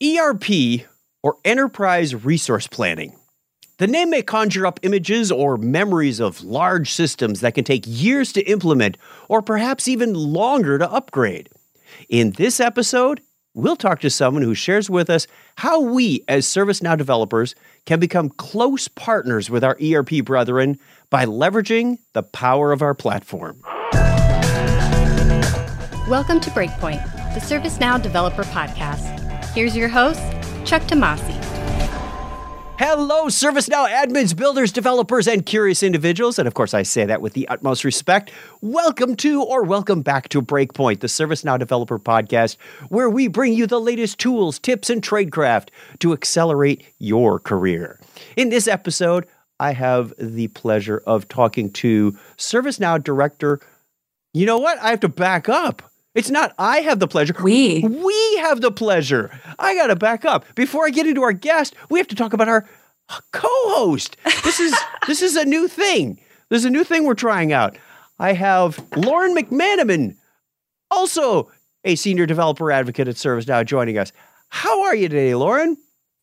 ERP, or Enterprise Resource Planning. The name may conjure up images or memories of large systems that can take years to implement or perhaps even longer to upgrade. In this episode, we'll talk to someone who shares with us how we, as ServiceNow developers, can become close partners with our ERP brethren by leveraging the power of our platform. Welcome to Breakpoint, the ServiceNow Developer Podcast. Here's your host, Chuck Tomasi. Hello, ServiceNow admins, builders, developers, and curious individuals. And of course, I say that with the utmost respect. Welcome to or welcome back to Breakpoint, the ServiceNow Developer Podcast, where we bring you the latest tools, tips, and tradecraft to accelerate your career. In this episode, I have the pleasure of talking to ServiceNow Director. You know what? I have to back up. It's not I have the pleasure. We. We have the pleasure. I got to back up. Before I get into our guest, we have to talk about our co-host. This is this is a new thing. There's a new thing we're trying out. I have Lauren McManamon, also a senior developer advocate at ServiceNow, joining us. How are you today, Lauren?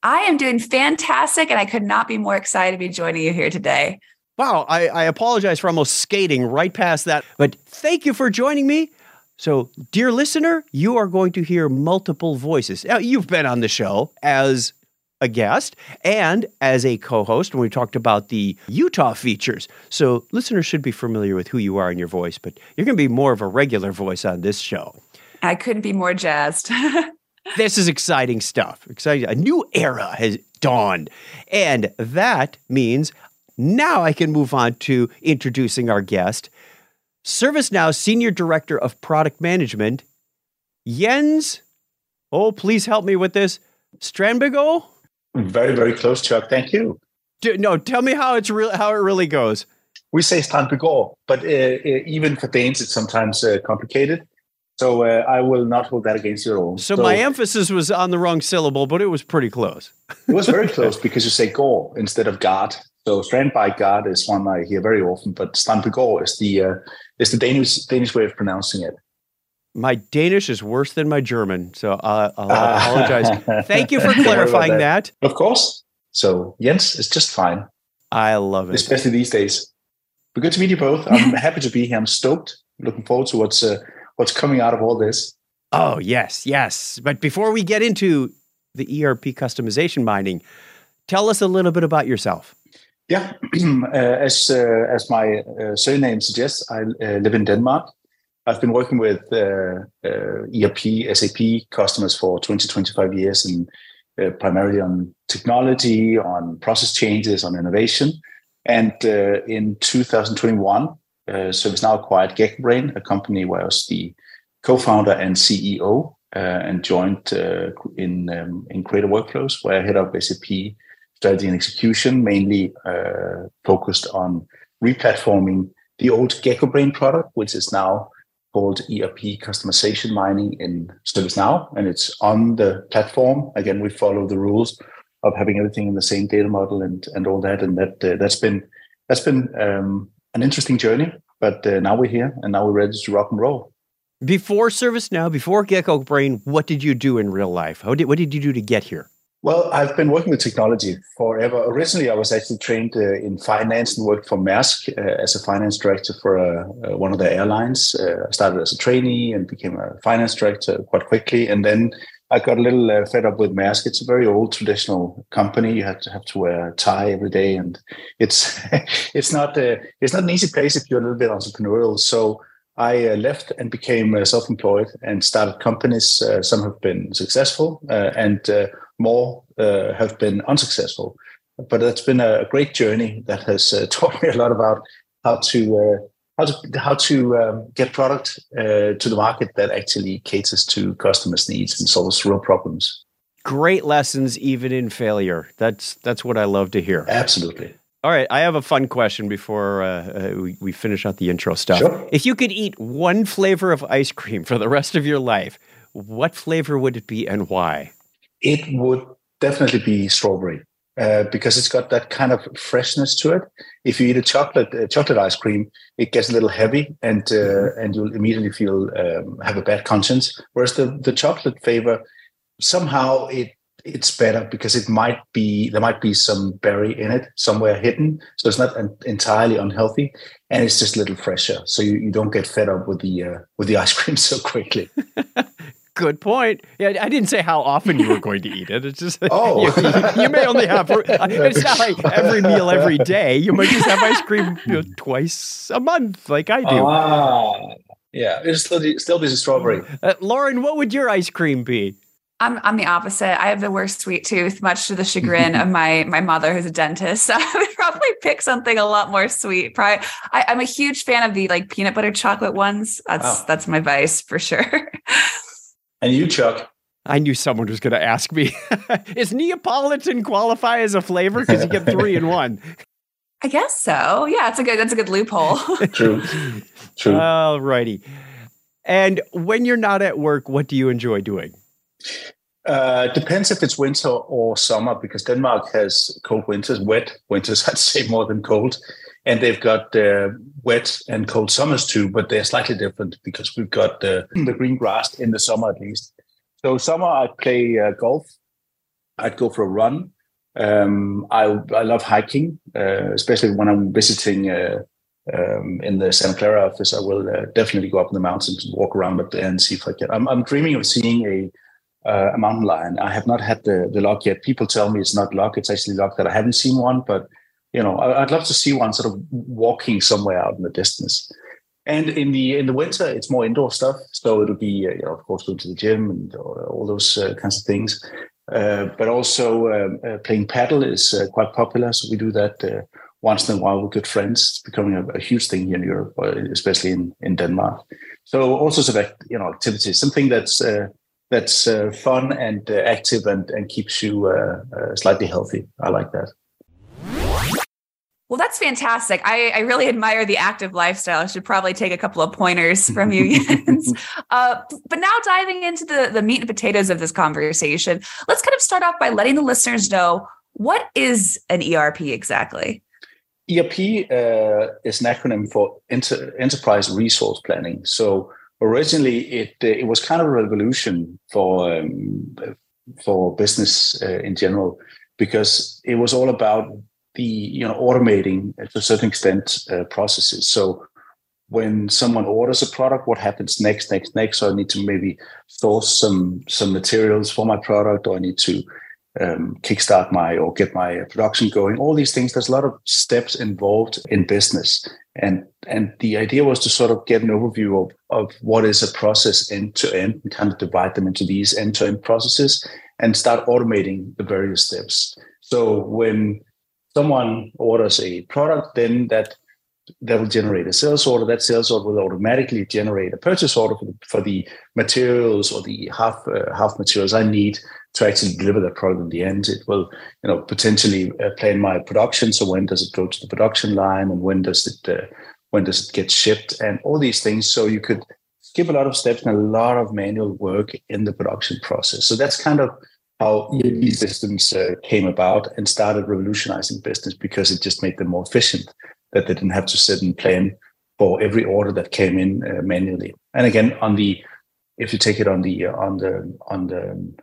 I am doing fantastic, and I could not be more excited to be joining you here today. Wow, I, I apologize for almost skating right past that, but thank you for joining me. So, dear listener, you are going to hear multiple voices. Now, you've been on the show as a guest and as a co host when we talked about the Utah features. So, listeners should be familiar with who you are and your voice, but you're going to be more of a regular voice on this show. I couldn't be more jazzed. this is exciting stuff. Exciting. A new era has dawned. And that means now I can move on to introducing our guest. ServiceNow Senior Director of Product Management, Jens. Oh, please help me with this. Strandbigo? Very, very close, Chuck. Thank you. Do, no, tell me how it's real. How it really goes. We say Strandbigo, but uh, uh, even for Danes, it's sometimes uh, complicated. So uh, I will not hold that against your own. So, so, my emphasis was on the wrong syllable, but it was pretty close. it was very close because you say "go" instead of "guard." So standby guard is one I hear very often, but Strandbigo is the uh, is the Danish Danish way of pronouncing it. My Danish is worse than my German, so uh, I'll apologize. Thank you for clarifying that. Of course. So Jens is just fine. I love it, especially these days. But good to meet you both. I'm happy to be here. I'm stoked. Looking forward to what's uh, what's coming out of all this. Oh yes, yes. But before we get into the ERP customization mining, tell us a little bit about yourself. Yeah, uh, as uh, as my uh, surname suggests, I uh, live in Denmark. I've been working with uh, uh, ERP, SAP customers for 20, 25 years, and primarily on technology, on process changes, on innovation. And in 2021, ServiceNow acquired GeckoBrain, a company where I was the co-founder and CEO, and joined in um, in Creator Workflows, where I head up SAP strategy and execution, mainly uh, focused on replatforming the old GeckoBrain product, which is now called ERP customization mining in ServiceNow, and it's on the platform. Again, we follow the rules of having everything in the same data model and and all that, and that uh, that's been that's been um, an interesting journey. But uh, now we're here, and now we're ready to rock and roll. Before ServiceNow, before Gecko Brain, what did you do in real life? How did what did you do to get here? Well, I've been working with technology forever. Originally, I was actually trained uh, in finance and worked for Maersk uh, as a finance director for uh, uh one of the airlines. Uh, I started as a trainee and became a finance director quite quickly. And then I got a little uh, fed up with Maersk. It's a very old traditional company. You have to have to wear a tie every day, and it's it's not it's not an easy place if you're a little bit entrepreneurial. So I uh, left and became uh, self-employed and started companies. Uh, some have been successful, and more uh, have been unsuccessful. But it's been a great journey that has uh, taught me a lot about how to uh, how to how to um, get product uh, to the market that actually caters to customers' needs and solves real problems. Great lessons, even in failure. That's that's what I love to hear. Absolutely. All right, I have a fun question before uh, uh, we, we finish out the intro stuff. Sure. If you could eat one flavor of ice cream for the rest of your life, what flavor would it be and why? it would definitely be strawberry uh, because it's got that kind of freshness to it. If you eat a chocolate uh, chocolate ice cream, it gets a little heavy, and uh, mm-hmm. and you'll immediately feel um, have a bad conscience. Whereas the the chocolate flavor somehow it it's better because it might be there might be some berry in it somewhere hidden, so it's not an, entirely unhealthy, and it's just a little fresher, so you, you don't get fed up with the uh, with the ice cream so quickly. Good point. Yeah, I didn't say how often you were going to eat it. It's just Oh. you, you may only have. It's not like every meal every day. You might just have ice cream you know, twice a month, like I do. Ah, yeah, it'll still be, still be the strawberry. Uh, Lauren, what would your ice cream be? I'm I'm the opposite. I have the worst sweet tooth, much to the chagrin of my my mother, who's a dentist. So I would probably pick something a lot more sweet. Probably, I, I'm a huge fan of the like peanut butter chocolate ones. That's Wow. that's my vice for sure. And you, Chuck? I knew someone was going to ask me. Is Neapolitan qualify as a flavor? Because you get three in one. I guess so. Yeah, it's a good that's a good loophole. True, true. All righty. And when you're not at work, what do you enjoy doing? Uh, depends if it's winter or summer because Denmark has cold winters, wet winters, I'd say more than cold. And they've got uh, wet and cold summers too, but they're slightly different because we've got uh, the green grass in the summer at least. So summer, I'd play uh, golf. I'd go for a run. Um, I I love hiking, uh, especially when I'm visiting uh, um, in the Santa Clara office. I will definitely go up in the mountains and walk around up there and see if I can. I'm, I'm dreaming of seeing a uh, a mountain lion. I have not had the, the luck yet. People tell me it's not luck; it's actually luck that I haven't seen one. But you know, I, I'd love to see one sort of walking somewhere out in the distance. And in the in the winter, it's more indoor stuff. So it'll be, uh, you know, of course, going to the gym and all, those uh, kinds of things. Uh, but also um, uh, playing padel is uh, quite popular. So we do that once in a while with good friends. It's becoming a, a huge thing here in Europe, especially in, in Denmark. So all sorts of you know activities, something that's that's uh, fun and uh, active and, and keeps you uh, uh, slightly healthy. I like that. Well, that's fantastic. I, I really admire the active lifestyle. I should probably take a couple of pointers from you, Jens. uh, but now diving into the, the meat and potatoes of this conversation, let's kind of start off by letting the listeners know what is an ERP exactly? ERP uh, is an acronym for Enter- Enterprise Resource Planning. So originally, it uh, it was kind of a revolution for um, for business uh, in general because it was all about the you know automating to a certain extent uh, processes. So when someone orders a product, what happens next, next, next? So I need to maybe source some some materials for my product, or I need to um, kickstart my or get my production going. All these things. There's a lot of steps involved in business, and and the idea was to sort of get an overview of of what is a process end to end, and kind of divide them into these end to end processes, and start automating the various steps. So when someone orders a product, then that that will generate a sales order. That sales order will automatically generate a purchase order for the, for the materials or the half uh, half materials I need to actually deliver that product in the end. It will, you know, potentially uh, plan my production. So when does it go to the production line, and when does it uh, when does it get shipped, and all these things. So you could skip a lot of steps and a lot of manual work in the production process. So that's kind of how ERP systems uh, came about and started revolutionizing business because it just made them more efficient. That they didn't have to sit and plan for every order that came in uh, manually. And again, on the if you take it on the on the on the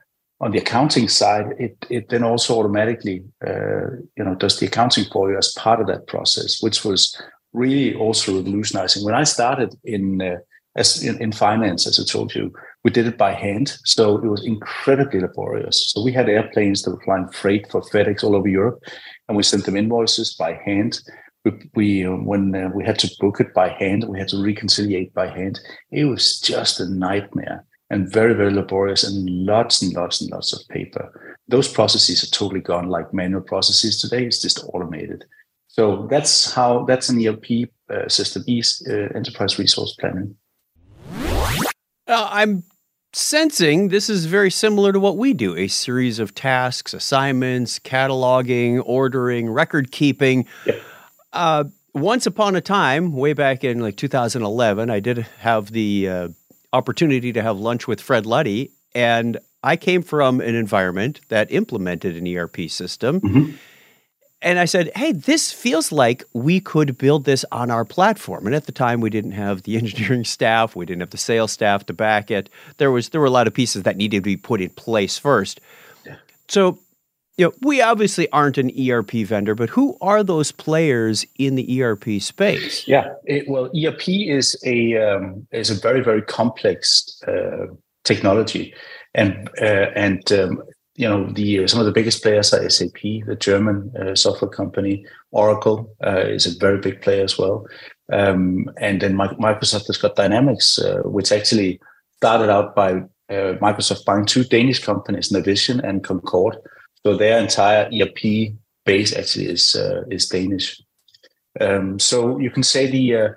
on the accounting side, it it then also automatically uh, you know does the accounting for you as part of that process, which was really also revolutionizing. When I started in uh, as in, in finance, as I told you, we did it by hand, so it was incredibly laborious. So we had airplanes that were flying freight for FedEx all over Europe, and we sent them invoices by hand. We, we uh, when we had to book it by hand, we had to reconciliate by hand. It was just a nightmare and very very laborious and lots and lots and lots of paper. Those processes are totally gone. Like manual processes today, it's just automated. So that's how that's an ERP uh, system is uh, enterprise resource planning. Uh, I'm sensing this is very similar to what we do a series of tasks, assignments, cataloging, ordering, record keeping. Yep. Uh, once upon a time, way back in like 2011, I did have the uh, opportunity to have lunch with Fred Luddy, and I came from an environment that implemented an ERP system. Mhm. And I said, hey, this feels like we could build this on our platform. And at the time, we didn't have the engineering staff, we didn't have the sales staff to back it. There was there were a lot of pieces that needed to be put in place first. So, you know, we obviously aren't an ERP vendor, but who are those players in the ERP space? Yeah, it, well, ERP is a um, is a very very complex uh, technology, and uh, and um, you know the some of the biggest players are SAP, the German uh, software company. Oracle uh, is a very big player as well, um, and then Microsoft has got Dynamics, uh, which actually started out by uh, Microsoft buying two Danish companies, Navision and Concur. So their entire ERP base actually is uh, is Danish. Um, so you can say the uh,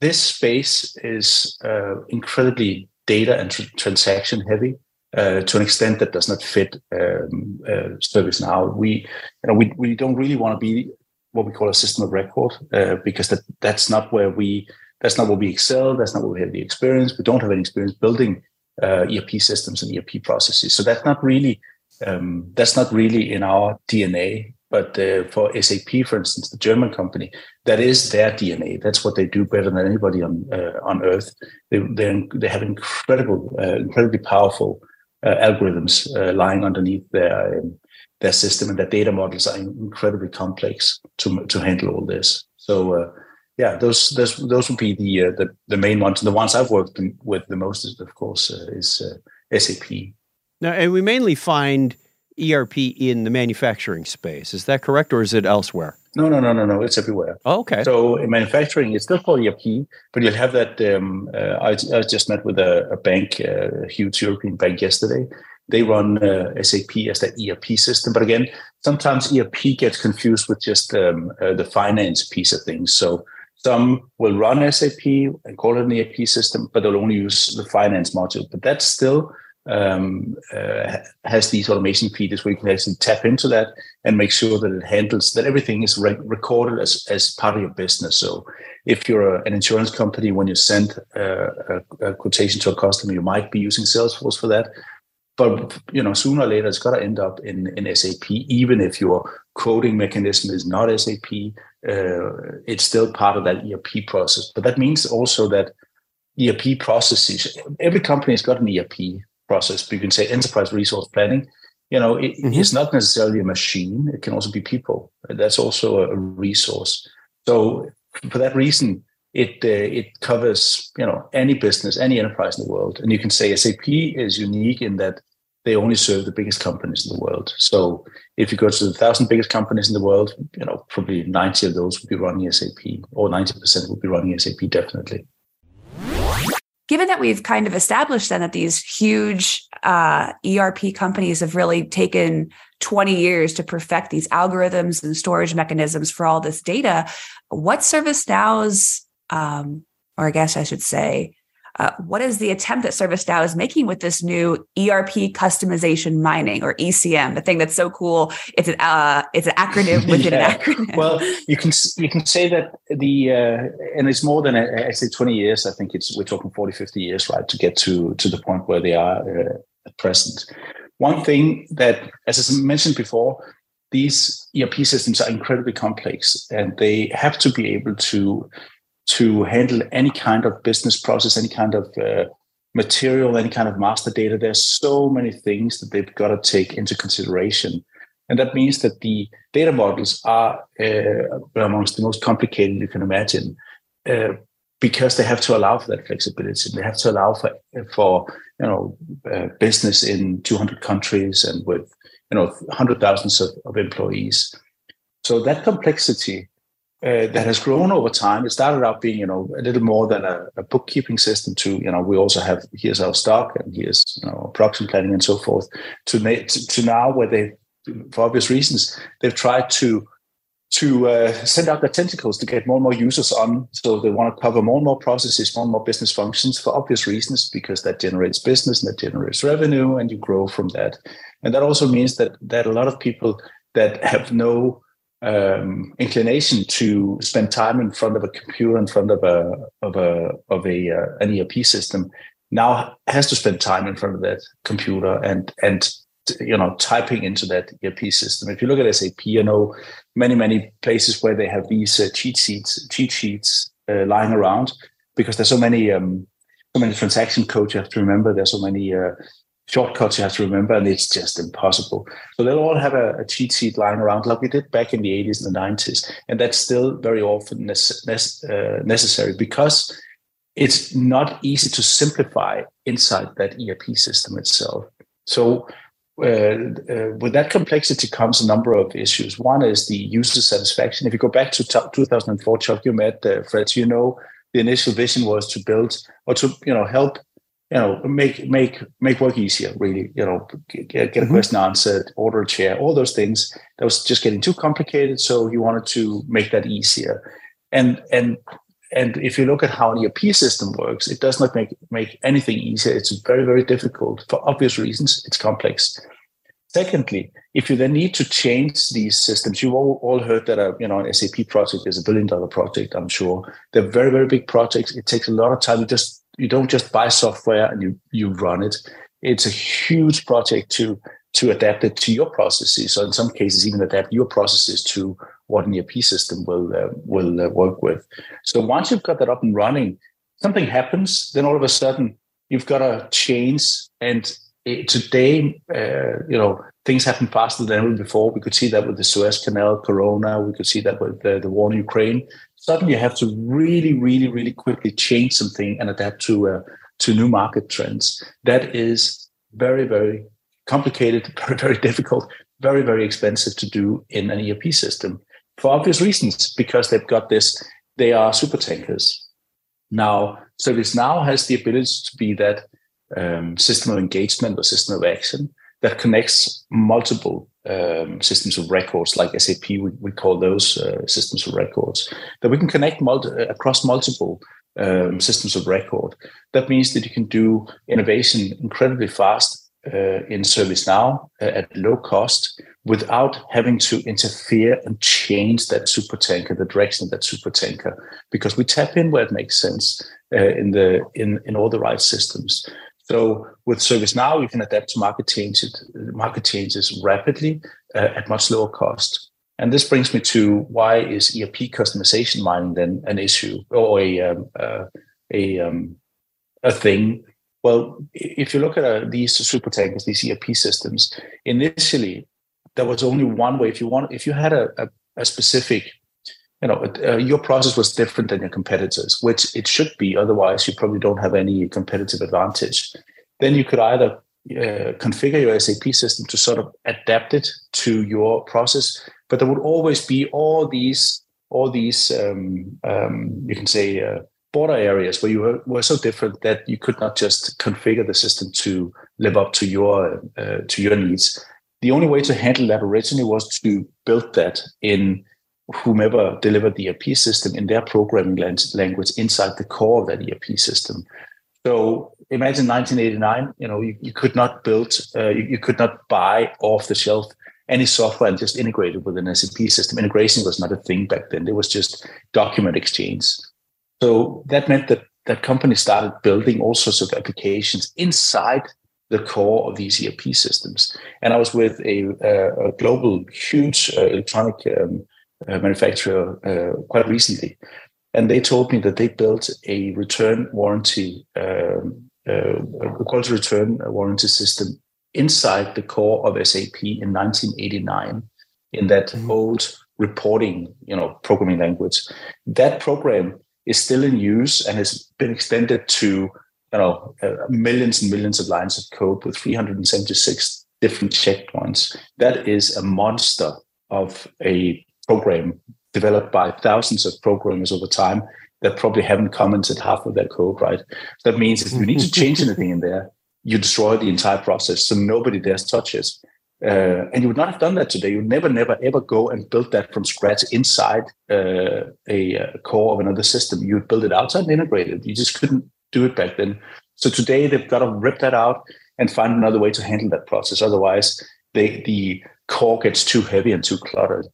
this space is incredibly data and tr- transaction heavy uh, to an extent that does not fit um, uh, ServiceNow. We, you know, we, we don't really want to be what we call a system of record uh, because that that's not where we that's not what we excel. That's not what we have the experience. We don't have any experience building uh, ERP systems and ERP processes. So that's not really um, that's not really in our DNA. But uh, for SAP, for instance, the German company, that is their DNA. That's what they do better than anybody on uh, on earth. They they have incredible, uh, incredibly powerful uh, algorithms uh, lying underneath their um, their system, and their data models are incredibly complex to to handle all this. So uh, yeah, those those those would be the the, the main ones. And the ones I've worked with the most, is, of course, is SAP. Now, and we mainly find ERP in the manufacturing space. Is that correct, or is it elsewhere? No, no, no, no, no. It's everywhere. Oh, okay. So in manufacturing, it's still called ERP, but you'll have that. Um, uh, I, I, just met with a, a bank, uh, a huge European bank yesterday. They run uh, SAP as their ERP system, but again, sometimes ERP gets confused with just um, uh, the finance piece of things. So some will run SAP and call it an ERP system, but they'll only use the finance module. But that's still um, uh, has these automation features where you can actually tap into that and make sure that it handles that everything is re- recorded as, as part of your business. So if you're a, an insurance company, when you send uh, a, a, quotation to a customer, you might be using Salesforce for that. But you know, sooner or later, it's got to end up in, in SAP. Even if your quoting mechanism is not SAP, uh, it's still part of that ERP process. But that means also that ERP processes. Every company has got an ERP process, but you can say enterprise resource planning. You know, it, mm-hmm. it's not necessarily a machine. It can also be people. That's also a resource. So for that reason, it uh, it covers you know any business, any enterprise in the world, and you can say SAP is unique in that they only serve the biggest companies in the world. So if you go to the thousand biggest companies in the world, you know probably ninety of those would be running SAP, or ninety percent would be running SAP definitely given that we've kind of established then that these huge uh, ERP companies have really taken 20 years to perfect these algorithms and storage mechanisms for all this data, what ServiceNow's, um, or I guess I should say, uh, what is the attempt that ServiceNow is making with this new ERP customization mining or ECM, the thing that's so cool? It's an uh, it's an acronym within yeah. an acronym. Well, you can you can say that the uh, and it's more than I say twenty years. I think it's we're talking 40, 50 years, right, to get to to the point where they are uh, at present. One thing that, as I mentioned before, these ERP systems are incredibly complex, and they have to be able to to handle any kind of business process, any kind of uh, material, any kind of master data. There's so many things that they've got to take into consideration. And that means that the data models are uh, amongst the most complicated you can imagine uh, because they have to allow for that flexibility. They have to allow for, for you know, uh, business in 200 countries and with, you know, hundred thousands of, of employees. So that complexity uh, that has grown over time. It started out being, you know, a little more than a, a, bookkeeping system. To you know, we also have here's our stock and here's you know production planning and so forth. To to, to now where they, for obvious reasons, they've tried to to uh, send out their tentacles to get more and more users on. So they want to cover more and more processes, more and more business functions for obvious reasons, because that generates business and that generates revenue, and you grow from that. And that also means that that a lot of people that have no um, inclination to spend time in front of a computer, in front of a of a of a uh, an ERP system, now has to spend time in front of that computer and and you know typing into that ERP system. If you look at SAP, you know many many places where they have these uh, cheat sheets cheat sheets uh, lying around because there's so many um, so many transaction codes you have to remember. There's so many uh, shortcuts you have to remember, and it's just impossible. So they'll all have a, a cheat sheet lying around like we did back in the 80s and the 90s. And that's still very often uh, necessary because it's not easy to simplify inside that ERP system itself. So uh, uh, with that complexity comes a number of issues. One is the user satisfaction. If you go back to t- 2004, Chuck, you met uh, Fred, you know the initial vision was to build or to you know help you know make make make work easier. Really, you know, get, get a mm-hmm. question answered, order a chair, all those things. That was just getting too complicated. So he wanted to make that easier. And and and if you look at how an ERP system works, it does not make make anything easier. It's very very difficult for obvious reasons. It's complex. Secondly, if you then need to change these systems, you've all, all heard that a you know an SAP project is a billion dollar project. I'm sure they're very very big projects. It takes a lot of time. You just you don't just buy software and you you run it. It's a huge project to to adapt it to your processes. So in some cases, even adapt your processes to what an ERP system will uh, will uh, work with. So once you've got that up and running, something happens. Then all of a sudden, you've got to change. And it, today, uh, you know, things happen faster than ever before. We could see that with the Suez Canal, Corona. We could see that with the war in Ukraine. Suddenly, you have to really, really, really quickly change something and adapt to uh, to new market trends. That is very, very complicated, very, very difficult, very, very expensive to do in an ERP system for obvious reasons, because they've got this, they are super tankers. Now, ServiceNow has the ability to be that um, system of engagement or system of action that connects multiple um, systems of records, like SAP, we, we call those uh, systems of records, that we can connect multi- across multiple um, systems of record. That means that you can do innovation incredibly fast uh, in ServiceNow uh, at low cost without having to interfere and change that super tanker, the direction of that super tanker, because we tap in where it makes sense uh, in the in in all the right systems. So with ServiceNow, you can adapt to market changes market changes rapidly uh, at much lower cost. And this brings me to why is ERP customization mining then an issue or a um, uh, a um, a thing well, if you look at uh, these super tankers, these ERP systems, initially there was only one way. If you want, if you had a, a, a specific, you know, uh, your process was different than your competitors, which it should be. Otherwise, you probably don't have any competitive advantage. Then you could either uh, configure your SAP system to sort of adapt it to your process, but there would always be all these, all these, um, um, you can say. Uh, border areas where you were, were so different that you could not just configure the system to live up to your uh, to your needs. The only way to handle that originally was to build that in whomever delivered the ERP system in their programming language inside the core of that ERP system. So imagine 1989. You know, you, you could not build, uh, you, you could not buy off the shelf any software and just integrate it with an SAP system. Integration was not a thing back then. It was just document exchange. So that meant that that company started building all sorts of applications inside the core of these ERP systems. And I was with a, a global, huge uh, electronic um, uh, manufacturer uh, quite recently, and they told me that they built a return warranty, um, uh, a quality return warranty system inside the core of SAP in 1989 in that mm-hmm. old reporting, you know, programming language. That program is still in use and has been extended to you know uh, millions and millions of lines of code with 376 different checkpoints. That is a monster of a program developed by thousands of programmers over time that probably haven't commented half of their code, right? That means if you need to change anything in there, you destroy the entire process so nobody dares touch it. Uh, and you would not have done that today. You would never, never, ever go and build that from scratch inside uh, a, a, core of another system. You would build it outside and integrate it. You just couldn't do it back then. So today they've got to rip that out and find another way to handle that process. Otherwise, they, the core gets too heavy and too cluttered.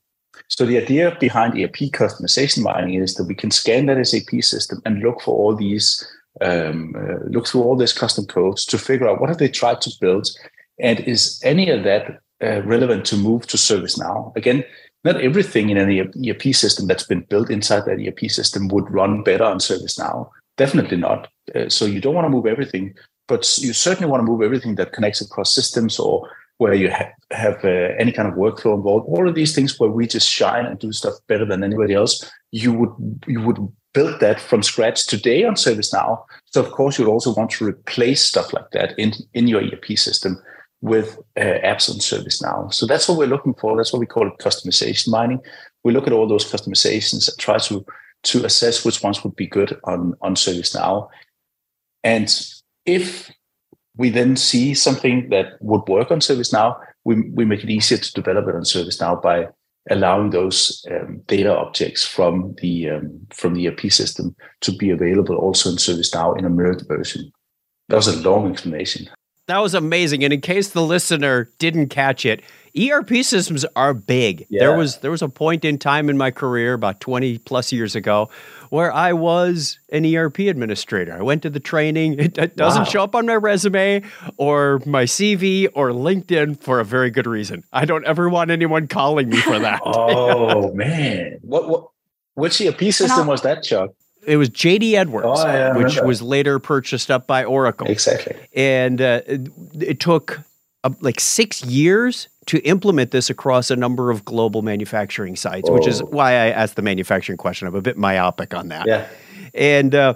So the idea behind ERP customization mining is that we can scan that SAP system and look for all these, um, uh, look through all these custom codes to figure out what have they tried to build and is any of that uh, relevant to move to ServiceNow? Again, not everything in an ERP system that's been built inside that ERP system would run better on ServiceNow. Definitely not. Uh, so you don't want to move everything. but you certainly want to move everything that connects across systems or where you ha- have uh, any kind of workflow involved. All of these things where we just shine and do stuff better than anybody else. You would you would build that from scratch today on ServiceNow. So of course you'd also want to replace stuff like that in in your ERP system with uh, apps on ServiceNow. So that's what we're looking for. That's what we call it customization mining. We look at all those customizations and try to to assess which ones would be good on on ServiceNow. And if we then see something that would work on ServiceNow, we, we make it easier to develop it on ServiceNow by allowing those um, data objects from the um, from the ERP system to be available also in ServiceNow in a mirrored version. That was a long explanation. That was amazing. And in case the listener didn't catch it, ERP systems are big. Yeah. There was there was a point in time in my career about 20 plus years ago where I was an ERP administrator. I went to the training. It, it doesn't wow. show up on my resume or my CV or LinkedIn for a very good reason. I don't ever want anyone calling me for that. oh man. What what which ERP system was that, Chuck? it was JD Edwards, oh, yeah, which was later purchased up by Oracle. Exactly. And uh, it, it, took uh, like six years to implement this across a number of global manufacturing sites, oh. which is oh. why I asked the manufacturing question. I'm a bit myopic on that. Yeah. And uh,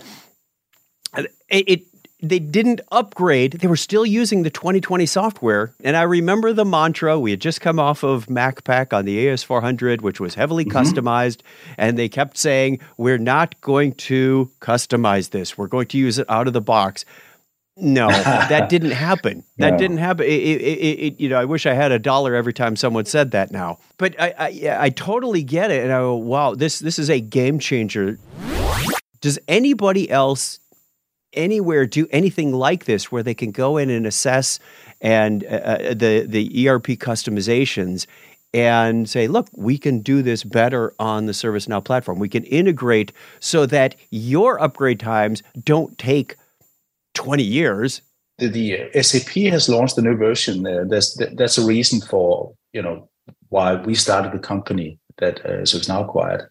it, it they didn't upgrade. They were still using the 2020 software. And I remember the mantra. We had just come off of MacPack on the AS400, which was heavily mm-hmm. customized. And they kept saying, We're not going to customize this. We're going to use it out of the box. No, that didn't happen. That no. didn't happen. It, it, it, you know, I wish I had a dollar every time someone said that now. But I, I, I totally get it. And I go, wow, this, this is a game changer. Does anybody else anywhere do anything like this where they can go in and assess and uh, uh the the ERP customizations and say, look, we can do this better on the ServiceNow platform. We can integrate so that your upgrade times don't take 20 years. The, the SAP has launched a new version. Uh, that's that's a reason for you know why we started the company that uh, now acquired.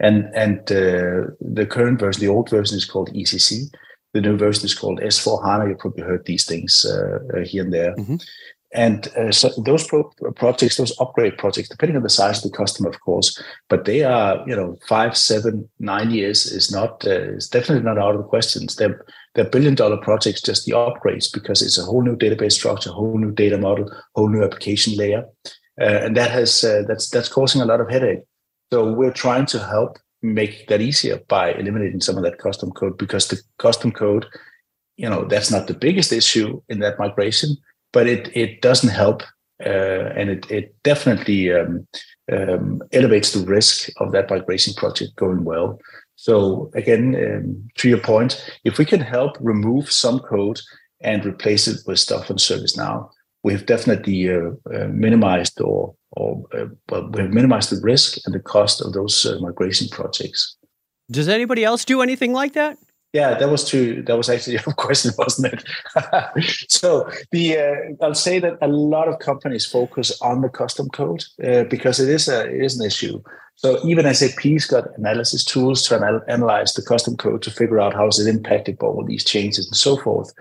And and uh, the current version, the old version, is called ECC the new version is called S4 HANA. You probably heard these things uh, uh, here and there. Mm-hmm. And uh, so those pro- projects, those upgrade projects, depending on the size of the customer, of course, but they are, you know, five, seven, nine years is not, uh, is definitely not out of the questions. They're, they're billion dollar projects, just the upgrades, because it's a whole new database structure, a whole new data model, whole new application layer. Uh, and that has, uh, that's, that's causing a lot of headache. So we're trying to help make that easier by eliminating some of that custom code because the custom code, you know, that's not the biggest issue in that migration, but it it doesn't help, uh, and it it definitely um, um, elevates the risk of that migration project going well. So again, um, to your point, if we can help remove some code and replace it with stuff on ServiceNow, we've definitely uh, uh, minimized or or uh, well, we've minimized the risk and the cost of those uh, migration projects. Does anybody else do anything like that? Yeah, that was true. That was actually your question, wasn't it? so the uh, I'll say that a lot of companies focus on the custom code uh, because it is a it is an issue. So even SAP's got analysis tools to anal- analyze the custom code to figure out how is it impacted by all these changes and so forth.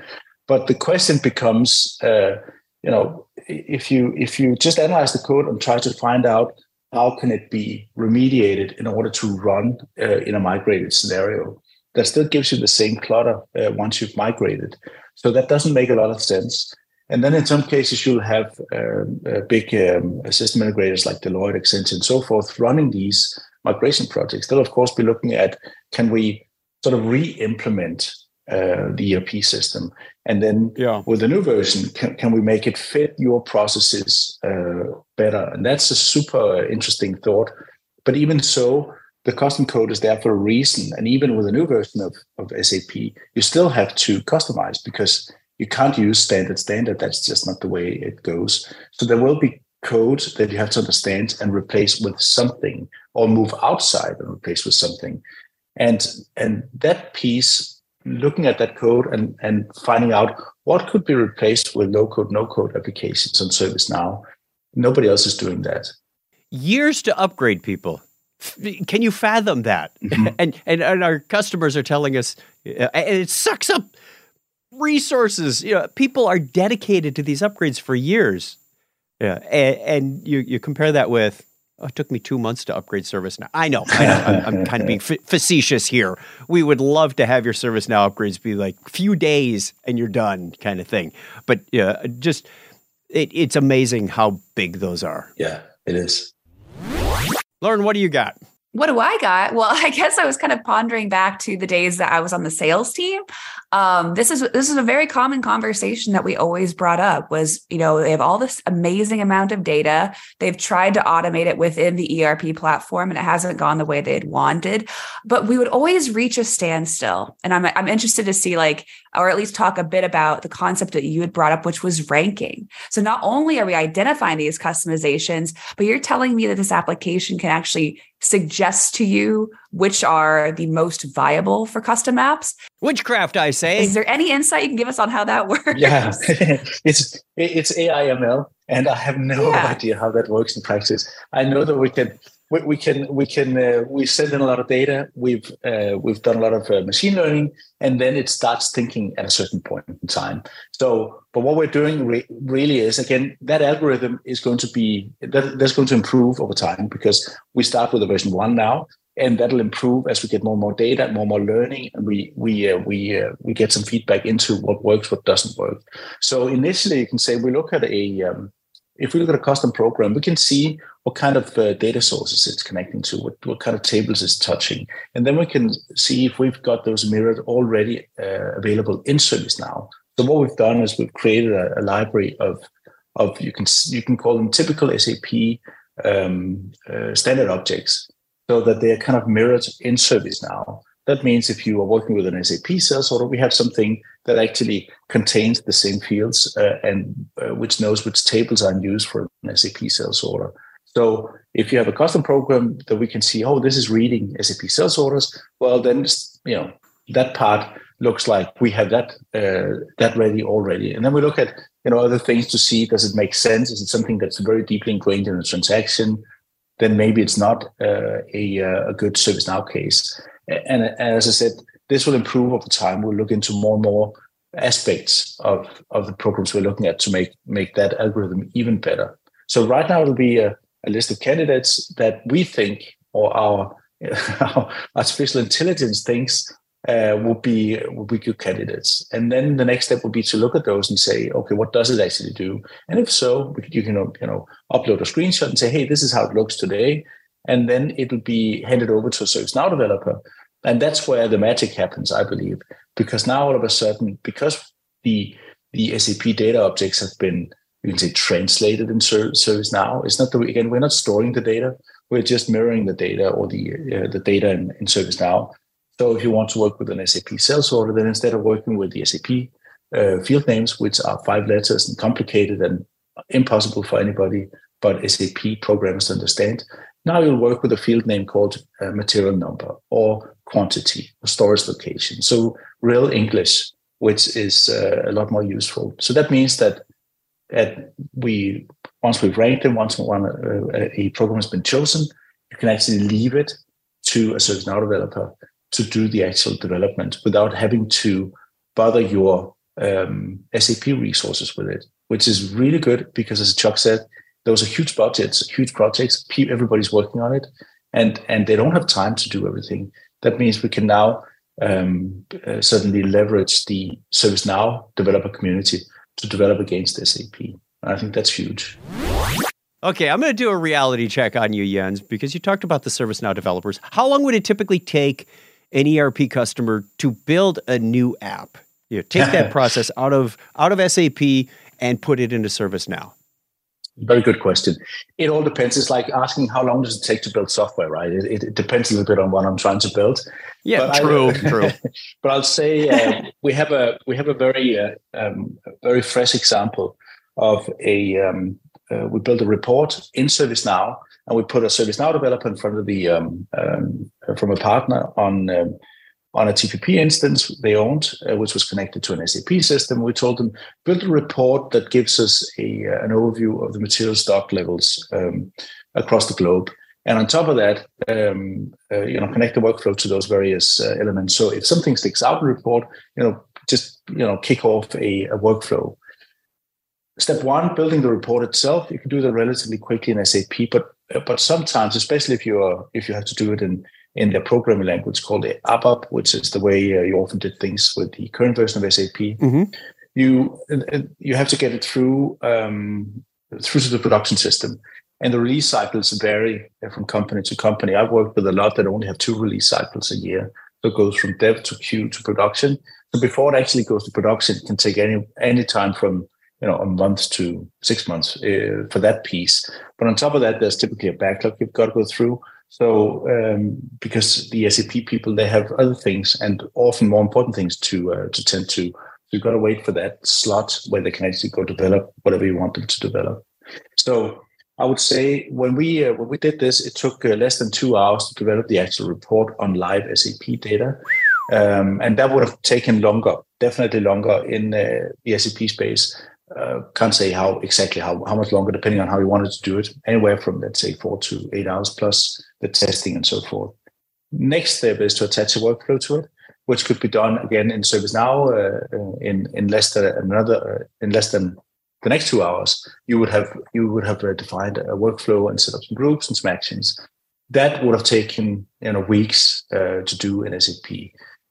But the question becomes, uh, you know, if you if you just analyze the code and try to find out how can it be remediated in order to run uh, in a migrated scenario, that still gives you the same clutter uh, once you've migrated. So that doesn't make a lot of sense. And then in some cases, you'll have um, uh, big um, system integrators like Deloitte, Accenture, and so forth running these migration projects. They'll, of course, be looking at can we sort of re-implement uh, the ERP system. And then yeah. with the new version, can, can we make it fit your processes uh, better? And that's a super interesting thought. But even so, the custom code is there for a reason. And even with a new version of, of SAP, you still have to customize because you can't use standard standard. That's just not the way it goes. So there will be code that you have to understand and replace with something or move outside and replace with something. And and that piece looking at that code and, and finding out what could be replaced with low code, no code applications on ServiceNow. Nobody else is doing that. Years to upgrade people. Can you fathom that? Mm-hmm. and, and, and our customers are telling us, uh, and it sucks up resources. You know, people are dedicated to these upgrades for years. Yeah, and, and you you compare that with oh, it took me two months to upgrade ServiceNow. I know, I know I'm, I'm, kind of being f- facetious here. We would love to have your ServiceNow upgrades be like few days and you're done, kind of thing. But yeah, just it, it's amazing how big those are. Yeah, it is. Lauren, what do you got? What do I got? Well, I guess I was kind of pondering back to the days that I was on the sales team. Um, this is this is a very common conversation that we always brought up was, you know, they have all this amazing amount of data. They've tried to automate it within the ERP platform and it hasn't gone the way they'd wanted. But we would always reach a standstill. And I'm I'm interested to see like or at least talk a bit about the concept that you had brought up, which was ranking. So not only are we identifying these customizations, but you're telling me that this application can actually suggest to you which are the most viable for custom apps. Witchcraft, I say. Is there any insight you can give us on how that works? Yeah, it's it's AIML, and I have no yeah. idea how that works in practice. I know that we can we, we can we can uh, we send in a lot of data. We've uh, we've done a lot of uh, machine learning, and then it starts thinking at a certain point in time. So, but what we're doing re- really is again that algorithm is going to be that, that's going to improve over time because we start with a version one now, and that'll improve as we get more and more data, more and more learning, and we we uh, we uh, we get some feedback into what works, what doesn't work. So initially, you can say we look at a um, if we look at a custom program, we can see what kind of uh, data sources it's connecting to, what, what kind of tables it's touching. And then we can see if we've got those mirrored already uh, available in ServiceNow. So what we've done is we've created a, a library of, of you can you can call them typical SAP um, uh, standard objects, so that they are kind of mirrored in ServiceNow. That means if you are working with an SAP sales order, we have something that actually contains the same fields uh, and uh, which knows which tables are used for an SAP sales order. So if you have a custom program that we can see, oh, this is reading SAP sales orders, well, then you know that part looks like we have that uh, that ready already. And then we look at you know other things to see does it make sense? Is it something that's very deeply ingrained in a transaction? Then maybe it's not uh, a uh, a good ServiceNow case. And, and as I said, this will improve over time. We'll look into more and more aspects of, of the programs we're looking at to make, make that algorithm even better. So right now it'll be a, a list of candidates that we think or our, our artificial intelligence thinks uh, would be would be good candidates. And then the next step would be to look at those and say, okay, what does it actually do? And if so, you can you know upload a screenshot and say, hey, this is how it looks today. And then it will be handed over to a ServiceNow developer and that's where the magic happens, I believe, because now all of a sudden, because the the SAP data objects have been you can say translated in ServiceNow. It's not that we, again we're not storing the data; we're just mirroring the data or the uh, the data in, in ServiceNow. So if you want to work with an SAP sales order, then instead of working with the SAP uh, field names, which are five letters and complicated and impossible for anybody but SAP programmers to understand, now you'll work with a field name called uh, material number or quantity or storage location. So real English, which is uh, a lot more useful. So that means that at we once we've ranked them, once one, uh, a program has been chosen, you can actually leave it to a ServiceNow developer to do the actual development without having to bother your um, SAP resources with it, which is really good because, as Chuck said, those are huge budgets, huge projects. Everybody's working on it, and and they don't have time to do everything. That means we can now um, uh, suddenly leverage the ServiceNow developer community to develop against SAP. And I think that's huge. Okay, I'm going to do a reality check on you, Jens, because you talked about the ServiceNow developers. How long would it typically take an ERP customer to build a new app? You know, take that process out of out of SAP and put it into ServiceNow. Very good question. It all depends. It's like asking how long does it take to build software, right? It, it depends a little bit on what I'm trying to build. Yeah, but true, I, true. But I'll say uh, we have a we have a very uh, um, very fresh example of a um, uh, we built a report in ServiceNow and we put a ServiceNow developer in front of the um, um from a partner on um, on a TPP instance they owned, uh, which was connected to an SAP system. We told them build a report that gives us a, uh, an overview of the material stock levels um, across the globe. And on top of that, um, uh, you know, connect the workflow to those various uh, elements. So if something sticks out in the report, you know, just you know kick off a, a workflow. Step one, building the report itself. You can do that relatively quickly in SAP, but but sometimes, especially if you are if you have to do it in in the programming language called ABAP, which is the way uh, you often did things with the current version of SAP. Mm-hmm. You you have to get it through um, through to the production system, and the release cycles vary from company to company. I've worked with a lot that only have two release cycles a year, so it goes from dev to queue to production. So before it actually goes to production, it can take any any time from you know a month to six months uh, for that piece. But on top of that, there's typically a backlog you've got to go through. So um, because the SAP people they have other things and often more important things to uh, to tend to. So you've got to wait for that slot where they can actually go develop whatever you want them to develop. So I would say when we uh, when we did this, it took uh, less than two hours to develop the actual report on live SAP data, um, and that would have taken longer, definitely longer in uh, the SAP space uh, can't say how exactly how, how much longer, depending on how you wanted to do it, anywhere from let's say four to eight hours plus the testing and so forth. Next step is to attach a workflow to it, which could be done again in ServiceNow uh, uh, in in less than another uh, in less than the next two hours. You would have you would have uh, defined a workflow and set up some groups and some actions. That would have taken you know weeks uh, to do in SAP.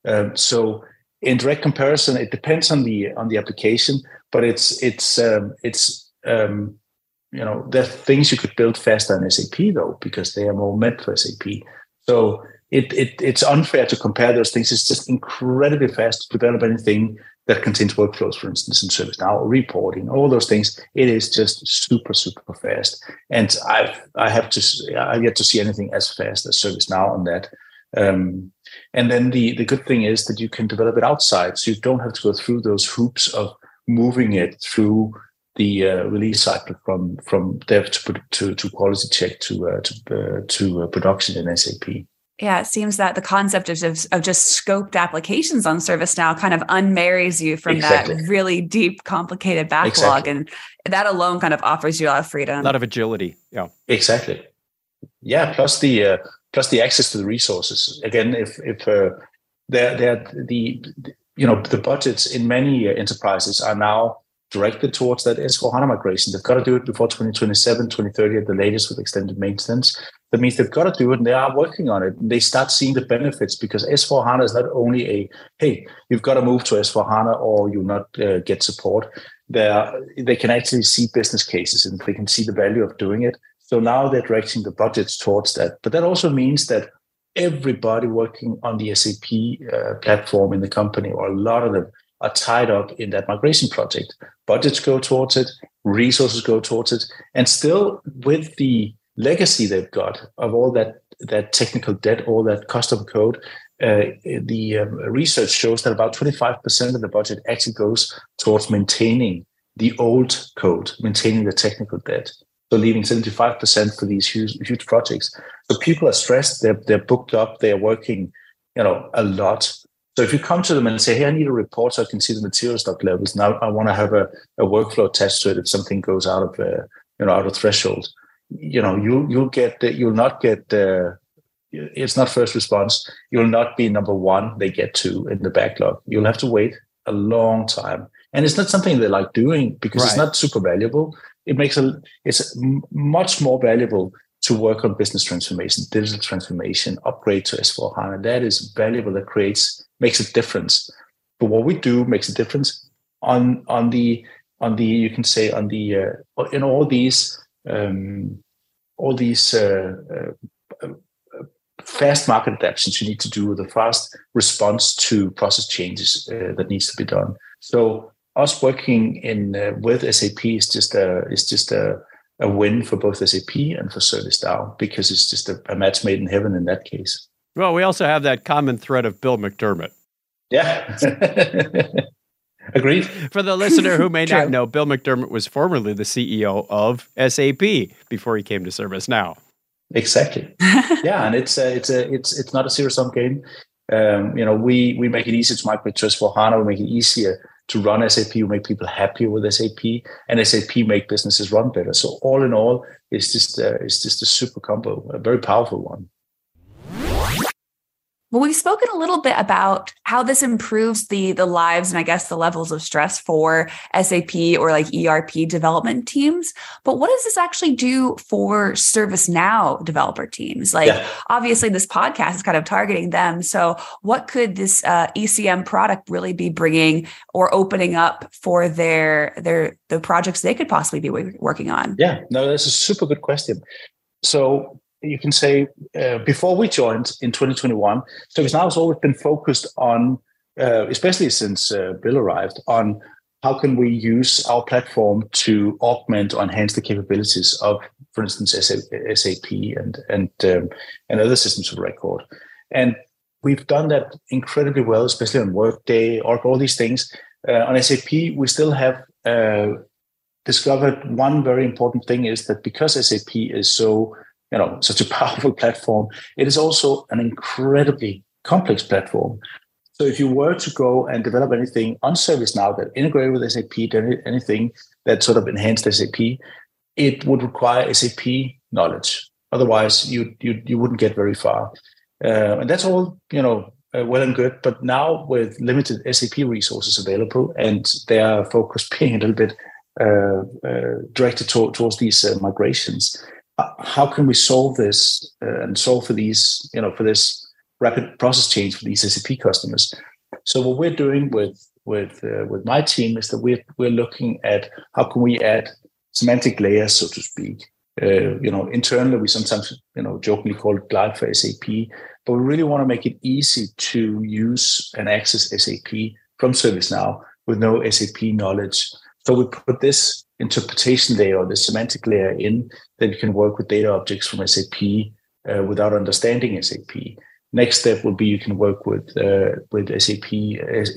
Um, so in direct comparison, it depends on the on the application but it's it's um, it's um, you know there are things you could build faster in SAP though because they are more meant for SAP. So it, it it's unfair to compare those things. It's just incredibly fast to develop anything that contains workflows, for instance, in ServiceNow, or reporting, all those things. It is just super super fast, and I've I have to I get to see anything as fast as ServiceNow on that. Um, and then the the good thing is that you can develop it outside, so you don't have to go through those hoops of moving it through the uh, release cycle from from dev to to, to quality check to uh, to uh, to uh, production in SAP. Yeah, it seems that the concept of, of just scoped applications on ServiceNow kind of unmarries you from exactly. that really deep, complicated backlog, exactly. and that alone kind of offers you a lot of freedom, a lot of agility. Yeah, exactly. Yeah, plus the uh, plus the access to the resources. Again, if if uh, they're, they're the you know, the budgets in many enterprises are now directed towards that S4 HANA migration. They've got to do it before 2027, 2030 at the latest with extended maintenance. That means they've got to do it and they are working on it. And they start seeing the benefits because S4 HANA is not only a, hey, you've got to move to S4 HANA or you'll not uh, get support. They they can actually see business cases and they can see the value of doing it. So now they're directing the budgets towards that. But that also means that everybody working on the SAP uh, platform in the company, or a lot of them, are tied up in that migration project. Budgets go towards it, resources go towards it, and still with the legacy they've got of all that that technical debt, all that custom code. Uh, the um, research shows that about 25% of the budget actually goes towards maintaining the old code, maintaining the technical debt. So leaving 75% for these huge, huge projects. So people are stressed, they're, they're booked up, they're working, you know, a lot. So if you come to them and say, hey, I need a report so I can see the material stock levels. Now I want to have a, a workflow attached to it if something goes out of, uh, you know, out of threshold. You know, you, you'll get, you'll not get, uh, it's not first response. You'll not be number one they get to in the backlog. You'll have to wait a long time. And it's not something they like doing because right. it's not super valuable it makes a it's much more valuable to work on business transformation, digital transformation, upgrade to S4 HANA. That is valuable. That creates makes a difference. But what we do makes a difference on on the on the you can say on the uh, in all these um, all these uh, uh, fast market adaptations you need to do the fast response to process changes uh, that needs to be done. So us working in uh, with SAP is just a is just a, a win for both SAP and for ServiceNow because it's just a, a match made in heaven in that case. Well, we also have that common thread of Bill McDermott. Yeah. Agreed. For the listener who may not know, Bill McDermott was formerly the CEO of SAP before he came to ServiceNow. Exactly. yeah, and it's a, it's a it's it's not a zero sum game. Um, you know, we we make it easier to migrate to S4 HANA. We make it easier to run SAP, make people happier with SAP, and SAP make businesses run better. So all in all, it's just uh, it's just a super combo, a very powerful one. Well, we've spoken a little bit about how this improves the the lives and I guess the levels of stress for SAP or like ERP development teams. But what does this actually do for ServiceNow developer teams? Like, yeah. obviously, this podcast is kind of targeting them. So, what could this uh, ECM product really be bringing or opening up for their their the projects they could possibly be working on? Yeah, no, that's a super good question. So you can say uh, before we joined in 2021, ServiceNow has always been focused on, uh, especially since uh, Bill arrived, on how can we use our platform to augment or enhance the capabilities of, for instance, SAP and and um, and other systems of record. And we've done that incredibly well, especially on Workday, or all these things. Uh, on SAP, we still have uh, discovered one very important thing is that because SAP is so you know such a powerful platform it is also an incredibly complex platform so if you were to go and develop anything on ServiceNow that integrated with SAP, anything that sort of enhanced SAP, it would require SAP knowledge. Otherwise, you you you wouldn't get very far. Uh, and that's all you know, uh, well and good. But now with limited SAP resources available and their focus being a little bit uh, uh directed to, towards these uh, migrations, how can we solve this uh, and solve for these, you know, for this rapid process change for these SAP customers? So what we're doing with with uh, with my team is that we're we're looking at how can we add semantic layers, so to speak. Uh, you know, internally we sometimes you know jokingly call it glide for SAP, but we really want to make it easy to use and access SAP from ServiceNow with no SAP knowledge. So we put this interpretation layer or the semantic layer in that you can work with data objects from SAP uh, without understanding SAP. Next step would be you can work with uh, with SAP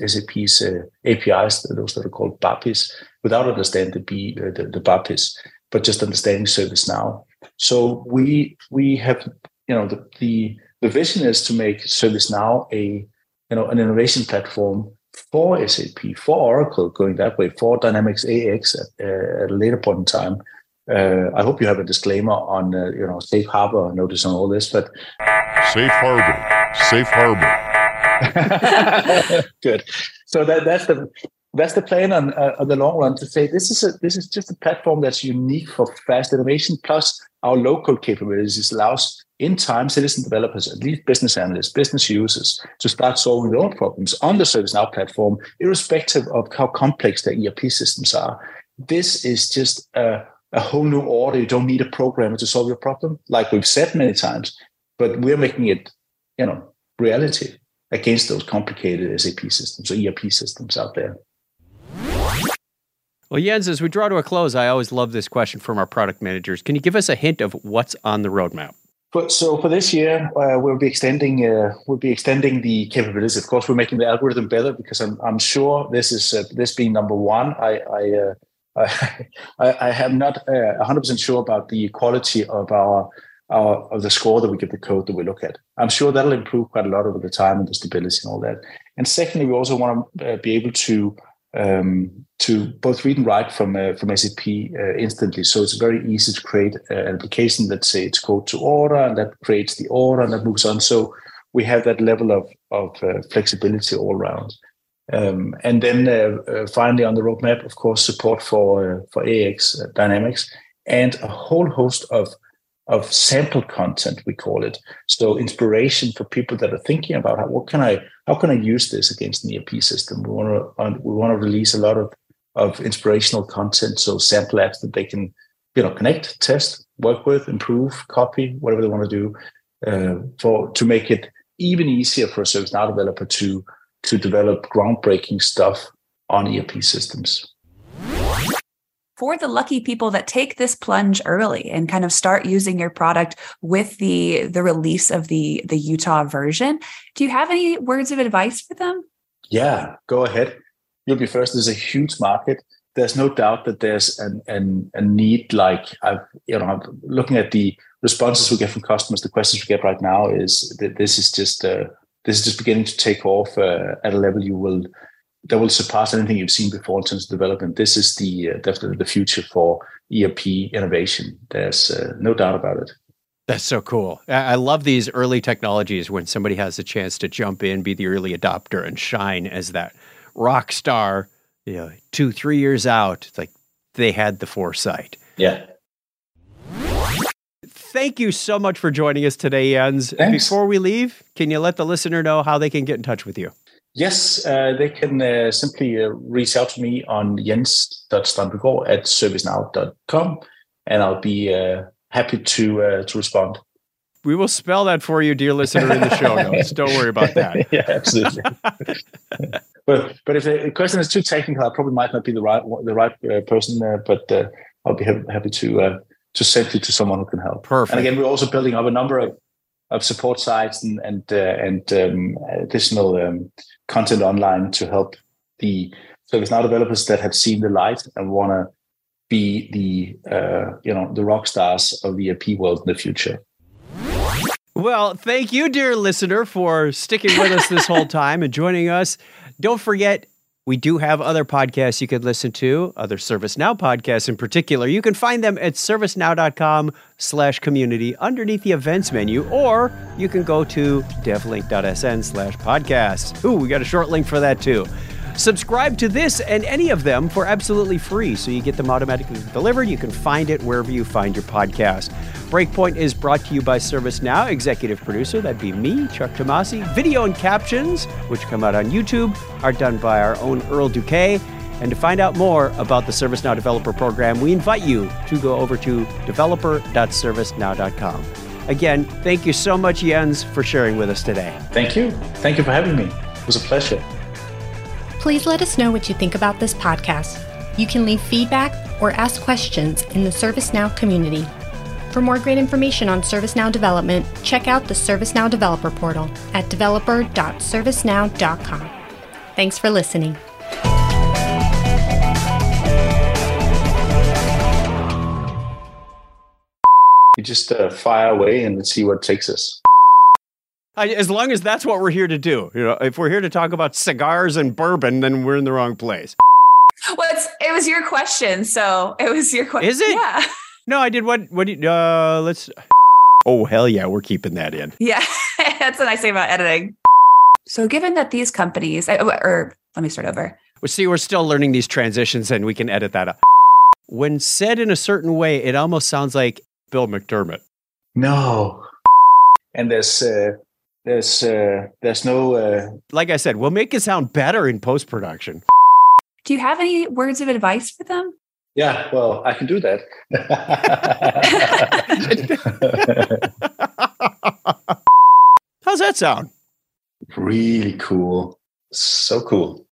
SAP's uh, APIs, those that are called BAPIs, without understanding the, B, uh, the, the BAPIs, but just understanding ServiceNow. So we we have you know the the, the vision is to make ServiceNow a you know an innovation platform for SAP, for Oracle, going that way, for Dynamics AX at, uh, at a later point in time. Uh, I hope you have a disclaimer on, uh, you know, safe harbor notice on all this, but safe harbor, safe harbor. Good. So that that's the that's the plan on, uh, on the long run to say this is a this is just a platform that's unique for fast innovation. Plus, our low-code capabilities allows in time citizen developers, at least business analysts, business users, to start solving their own problems on the ServiceNow platform, irrespective of how complex their ERP systems are. This is just a, a whole new order. You don't need a programmer to solve your problem, like we've said many times, but we're making it, you know, reality against those complicated SAP systems or ERP systems out there. Well, Jens, as we draw to a close, I always love this question from our product managers. Can you give us a hint of what's on the roadmap? But so for this year, uh, we'll be extending uh, we'll be extending the capabilities. Of course, we're making the algorithm better because I'm I'm sure this is uh, this being number one. I I uh, I, I not 100 uh, percent sure about the quality of our, our of the score that we give the code that we look at. I'm sure that'll improve quite a lot over the time and the stability and all that. And secondly, we also want to uh, be able to um, to both read and write from uh, from SAP uh, instantly. So it's very easy to create uh, an application. Let's say it's code to order, and that creates the order, and that moves on. So we have that level of of uh, flexibility all around. Um, and then uh, uh, finally on the roadmap, of course, support for for AX Dynamics and a whole host of of sample content we call it. So inspiration for people that are thinking about how, what can i how can i use this against an erp system? We want to we want to release a lot of of inspirational content so sample apps that they can you know connect test work with improve copy whatever they want to do uh, for to make it even easier for a ServiceNow developer to to develop groundbreaking stuff on ERP systems for the lucky people that take this plunge early and kind of start using your product with the the release of the the Utah version. Do you have any words of advice for them? Yeah, go ahead. You'll be first. There's a huge market. There's no doubt that there's an, an a need. Like I've you know, looking at the responses we get from customers, the questions we get right now is that this is just uh, this is just beginning to take off uh, at a level you will that will surpass anything you've seen before in terms of development. This is the uh, definitely the future for ERP innovation. There's uh, no doubt about it. That's so cool. I love these early technologies when somebody has a chance to jump in, be the early adopter, and shine as that rock star. You know, two, three years out, it's like they had the foresight. Yeah. Thank you so much for joining us today, Jens. Thanks. Before we leave, can you let the listener know how they can get in touch with you? Yes, uh, they can uh, simply uh, reach out to me on jens.strandbegård at servicenow.com and I'll be uh, happy to uh, to respond. We will spell that for you, dear listener, in the show notes. Don't worry about that. yeah, absolutely. but but if the question is too technical, I probably might not be the right the right uh, person. there. but uh, I'll be ha- happy to uh, to send you to someone who can help. Perfect. And again, we're also building up a number of, of support sites and and uh, and um, additional um, content online to help the ServiceNow developers that have seen the light and want to be the uh, you know the rock stars of the ERP world in the future. Well, thank you, dear listener, for sticking with us this whole time and joining us. Don't forget, we do have other podcasts you could listen to, other ServiceNow podcasts in particular. You can find them at servicenow.com slash community underneath the events menu, or you can go to devlink.sn slash podcast. Ooh, we got a short link for that too. Subscribe to this and any of them for absolutely free so you get them automatically delivered. You can find it wherever you find your podcast. Breakpoint is brought to you by ServiceNow, executive producer, that'd be me, Chuck Tomasi. Video and captions, which come out on YouTube, are done by our own Earl Duque. And to find out more about the ServiceNow Developer Program, we invite you to go over to developer.servicenow.com. Again, thank you so much, Jens, for sharing with us today. Thank you. Thank you for having me. It was a pleasure. Please let us know what you think about this podcast. You can leave feedback or ask questions in the ServiceNow community. For more great information on ServiceNow development, check out the ServiceNow developer portal at developer.servicenow.com. Thanks for listening. We just uh, fire away and see what takes us. I, as long as that's what we're here to do. You know, if we're here to talk about cigars and bourbon, then we're in the wrong place. Well, it's, it was your question, so it was your question. Is it? Yeah, No, I did what? What? do you- Uh, let's. Oh hell yeah, we're keeping that in. yeah. That's what I say about editing. So, given that these companies, or let me start over. Well, see, we're still learning these transitions, and we can edit that up. When said in a certain way, it almost sounds like Bill McDermott. No. And this uh, there's uh, there's no uh, Like I said, we'll make it sound better in post production. Do you have any words of advice for them? yeah. Well, I can do that. How's that sound? really cool. So cool.